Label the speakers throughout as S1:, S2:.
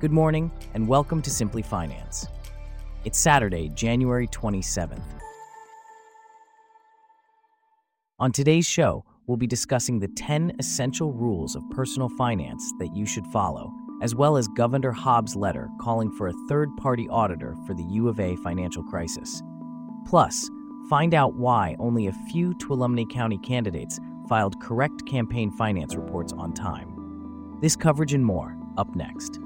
S1: Good morning, and welcome to Simply Finance. It's Saturday, January 27th. On today's show, we'll be discussing the 10 essential rules of personal finance that you should follow, as well as Governor Hobbs' letter calling for a third party auditor for the U of A financial crisis. Plus, find out why only a few Tuolumne County candidates filed correct campaign finance reports on time. This coverage and more up next.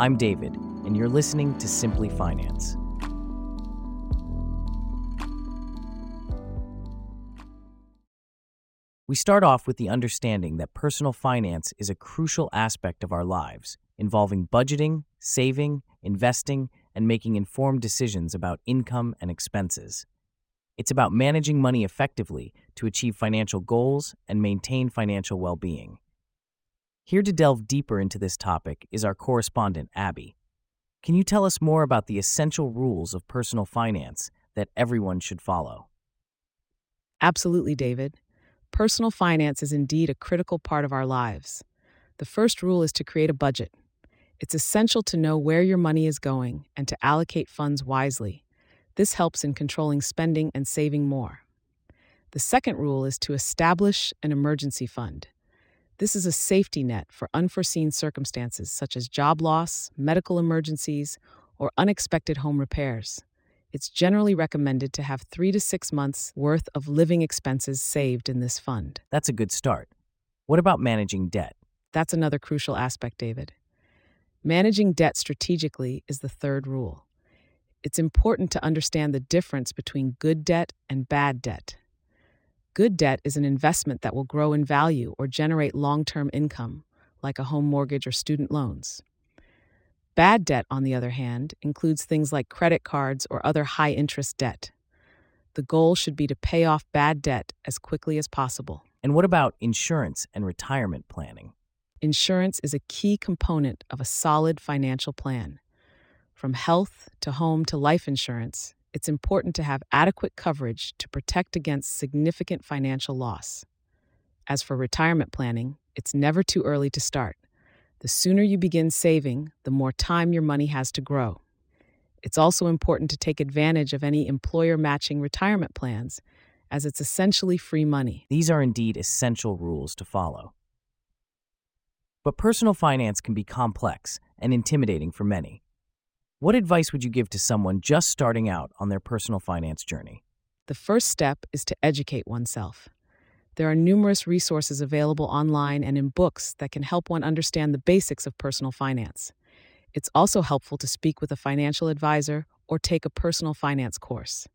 S1: I'm David, and you're listening to Simply Finance. We start off with the understanding that personal finance is a crucial aspect of our lives, involving budgeting, saving, investing, and making informed decisions about income and expenses. It's about managing money effectively to achieve financial goals and maintain financial well being. Here to delve deeper into this topic is our correspondent, Abby. Can you tell us more about the essential rules of personal finance that everyone should follow?
S2: Absolutely, David. Personal finance is indeed a critical part of our lives. The first rule is to create a budget. It's essential to know where your money is going and to allocate funds wisely. This helps in controlling spending and saving more. The second rule is to establish an emergency fund. This is a safety net for unforeseen circumstances such as job loss, medical emergencies, or unexpected home repairs. It's generally recommended to have three to six months' worth of living expenses saved in this fund.
S1: That's a good start. What about managing debt?
S2: That's another crucial aspect, David. Managing debt strategically is the third rule it's important to understand the difference between good debt and bad debt. Good debt is an investment that will grow in value or generate long term income, like a home mortgage or student loans. Bad debt, on the other hand, includes things like credit cards or other high interest debt. The goal should be to pay off bad debt as quickly as possible.
S1: And what about insurance and retirement planning?
S2: Insurance is a key component of a solid financial plan. From health to home to life insurance, it's important to have adequate coverage to protect against significant financial loss. As for retirement planning, it's never too early to start. The sooner you begin saving, the more time your money has to grow. It's also important to take advantage of any employer matching retirement plans, as it's essentially free money.
S1: These are indeed essential rules to follow. But personal finance can be complex and intimidating for many. What advice would you give to someone just starting out on their personal finance journey?
S2: The first step is to educate oneself. There are numerous resources available online and in books that can help one understand the basics of personal finance. It's also helpful to speak with a financial advisor or take a personal finance course.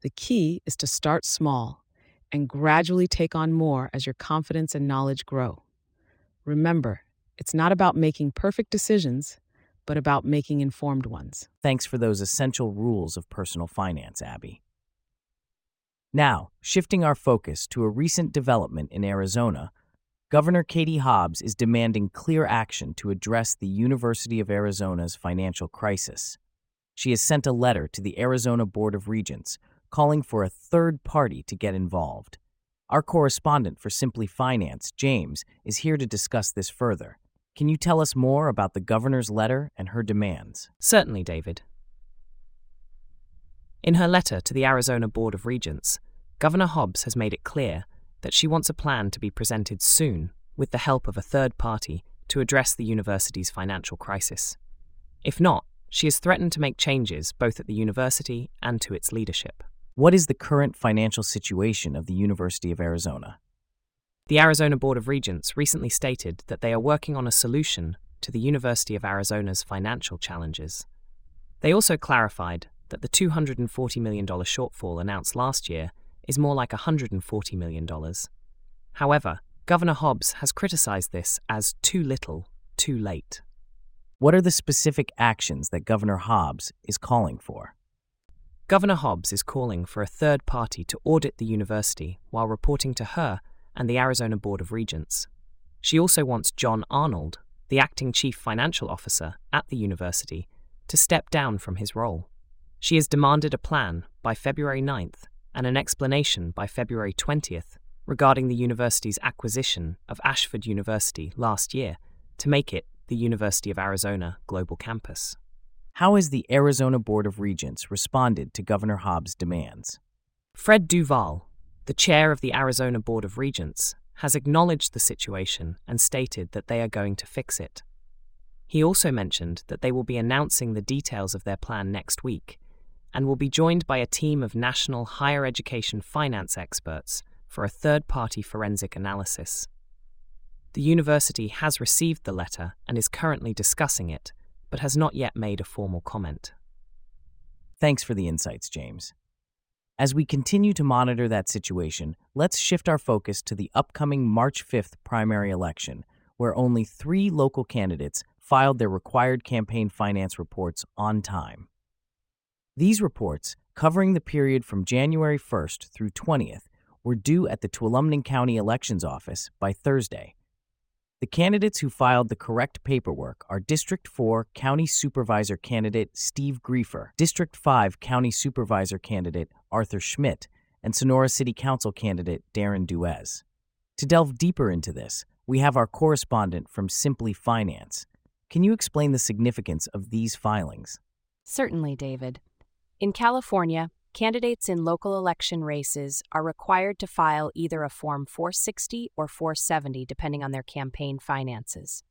S2: The key is to start small and gradually take on more as your confidence and knowledge grow. Remember, it's not about making perfect decisions, but about making informed ones.
S1: Thanks for those essential rules of personal finance, Abby. Now, shifting our focus to a recent development in Arizona, Governor Katie Hobbs is demanding clear action to address the University of Arizona's financial crisis. She has sent a letter to the Arizona Board of Regents calling for a third party to get involved. Our correspondent for Simply Finance, James, is here to discuss this further. Can you tell us more about the governor's letter and her demands?
S3: Certainly, David. In her letter to the Arizona Board of Regents, Governor Hobbs has made it clear that she wants a plan to be presented soon with the help of a third party to address the university's financial crisis. If not, she has threatened to make changes both at the university and to its leadership.
S1: What is the current financial situation of the University of Arizona?
S3: The Arizona Board of Regents recently stated that they are working on a solution to the University of Arizona's financial challenges. They also clarified that the $240 million shortfall announced last year is more like $140 million. However, Governor Hobbs has criticized this as too little, too late.
S1: What are the specific actions that Governor Hobbs is calling for?
S3: Governor Hobbs is calling for a third party to audit the university while reporting to her and the Arizona Board of Regents. She also wants John Arnold, the acting chief financial officer at the university, to step down from his role. She has demanded a plan by February 9th and an explanation by February 20th regarding the university's acquisition of Ashford University last year to make it the University of Arizona Global Campus.
S1: How has the Arizona Board of Regents responded to Governor Hobbs' demands?
S3: Fred Duval, the chair of the Arizona Board of Regents, has acknowledged the situation and stated that they are going to fix it. He also mentioned that they will be announcing the details of their plan next week and will be joined by a team of national higher education finance experts for a third party forensic analysis. The university has received the letter and is currently discussing it, but has not yet made a formal comment.
S1: Thanks for the insights, James. As we continue to monitor that situation, let's shift our focus to the upcoming March 5th primary election, where only three local candidates filed their required campaign finance reports on time. These reports, covering the period from January 1st through 20th, were due at the Tuolumne County Elections Office by Thursday. The candidates who filed the correct paperwork are District 4 County Supervisor candidate Steve Griefer, District 5 County Supervisor candidate Arthur Schmidt, and Sonora City Council candidate Darren Duez. To delve deeper into this, we have our correspondent from Simply Finance. Can you explain the significance of these filings?
S4: Certainly, David. In California, candidates in local election races are required to file either a Form 460 or 470, depending on their campaign finances.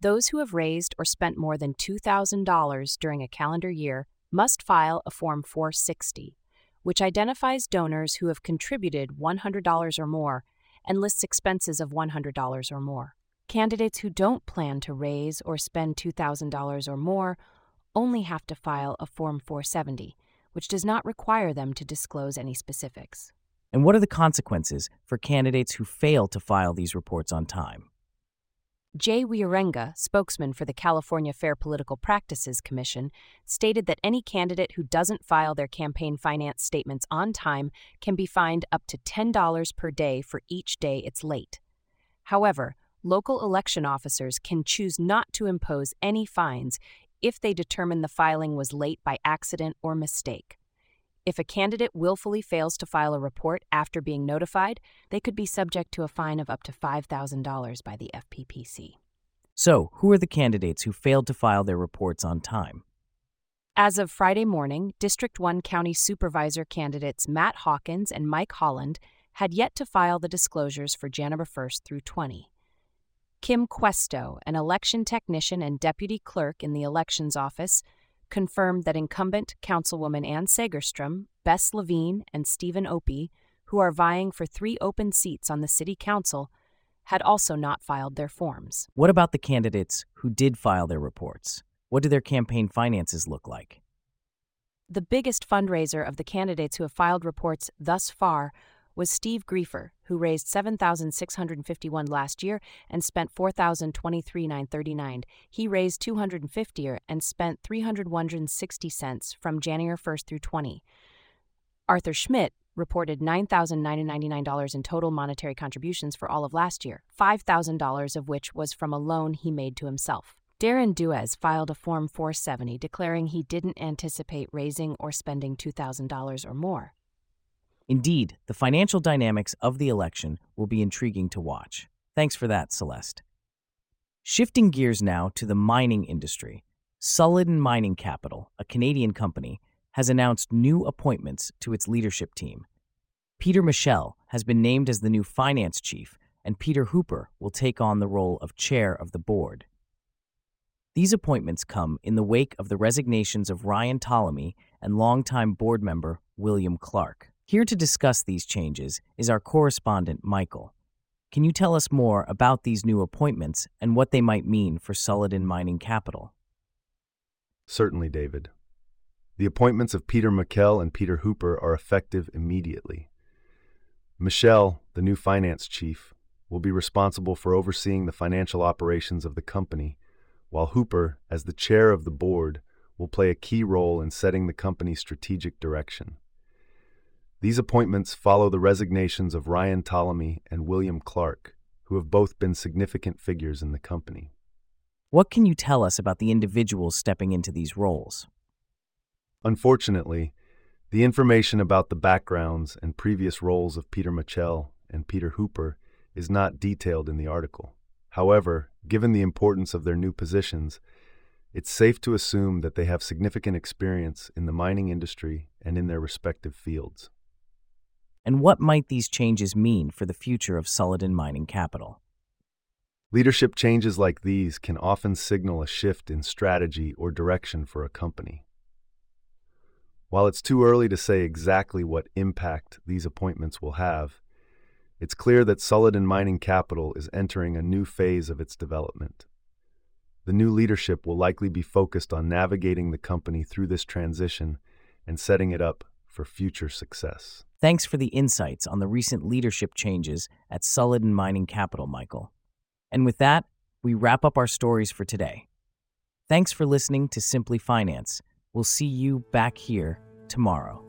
S4: Those who have raised or spent more than $2,000 during a calendar year must file a Form 460, which identifies donors who have contributed $100 or more and lists expenses of $100 or more. Candidates who don't plan to raise or spend $2,000 or more only have to file a Form 470 which does not require them to disclose any specifics.
S1: And what are the consequences for candidates who fail to file these reports on time?
S4: Jay Wierenga, spokesman for the California Fair Political Practices Commission, stated that any candidate who doesn't file their campaign finance statements on time can be fined up to $10 per day for each day it's late. However, local election officers can choose not to impose any fines if they determine the filing was late by accident or mistake. If a candidate willfully fails to file a report after being notified, they could be subject to a fine of up to $5,000 by the FPPC.
S1: So, who are the candidates who failed to file their reports on time?
S4: As of Friday morning, District 1 County Supervisor candidates Matt Hawkins and Mike Holland had yet to file the disclosures for January 1st through 20. Kim Questo, an election technician and deputy clerk in the elections office, confirmed that incumbent Councilwoman Ann Segerstrom, Bess Levine, and Stephen Opie, who are vying for three open seats on the City Council, had also not filed their forms.
S1: What about the candidates who did file their reports? What do their campaign finances look like?
S4: The biggest fundraiser of the candidates who have filed reports thus far was Steve Griefer, who raised 7,651 last year and spent 4,023,939. He raised 250 and spent 360 cents from January 1st through 20. Arthur Schmidt reported $9,999 in total monetary contributions for all of last year, $5,000 of which was from a loan he made to himself. Darren Duez filed a Form 470 declaring he didn't anticipate raising or spending $2,000 or more.
S1: Indeed, the financial dynamics of the election will be intriguing to watch. Thanks for that, Celeste. Shifting gears now to the mining industry, Sulliden Mining Capital, a Canadian company, has announced new appointments to its leadership team. Peter Michel has been named as the new finance chief, and Peter Hooper will take on the role of chair of the board. These appointments come in the wake of the resignations of Ryan Ptolemy and longtime board member William Clark. Here to discuss these changes is our correspondent, Michael. Can you tell us more about these new appointments and what they might mean for Sulliden Mining Capital?
S5: Certainly, David. The appointments of Peter Michel and Peter Hooper are effective immediately. Michel, the new finance chief, will be responsible for overseeing the financial operations of the company, while Hooper, as the chair of the board, will play a key role in setting the company's strategic direction. These appointments follow the resignations of Ryan Ptolemy and William Clark, who have both been significant figures in the company.
S1: What can you tell us about the individuals stepping into these roles?
S5: Unfortunately, the information about the backgrounds and previous roles of Peter Michel and Peter Hooper is not detailed in the article. However, given the importance of their new positions, it's safe to assume that they have significant experience in the mining industry and in their respective fields.
S1: And what might these changes mean for the future of Sulliden Mining Capital?
S5: Leadership changes like these can often signal a shift in strategy or direction for a company. While it's too early to say exactly what impact these appointments will have, it's clear that Sulliden Mining Capital is entering a new phase of its development. The new leadership will likely be focused on navigating the company through this transition and setting it up for future success.
S1: Thanks for the insights on the recent leadership changes at Sulliden Mining Capital, Michael. And with that, we wrap up our stories for today. Thanks for listening to Simply Finance. We'll see you back here tomorrow.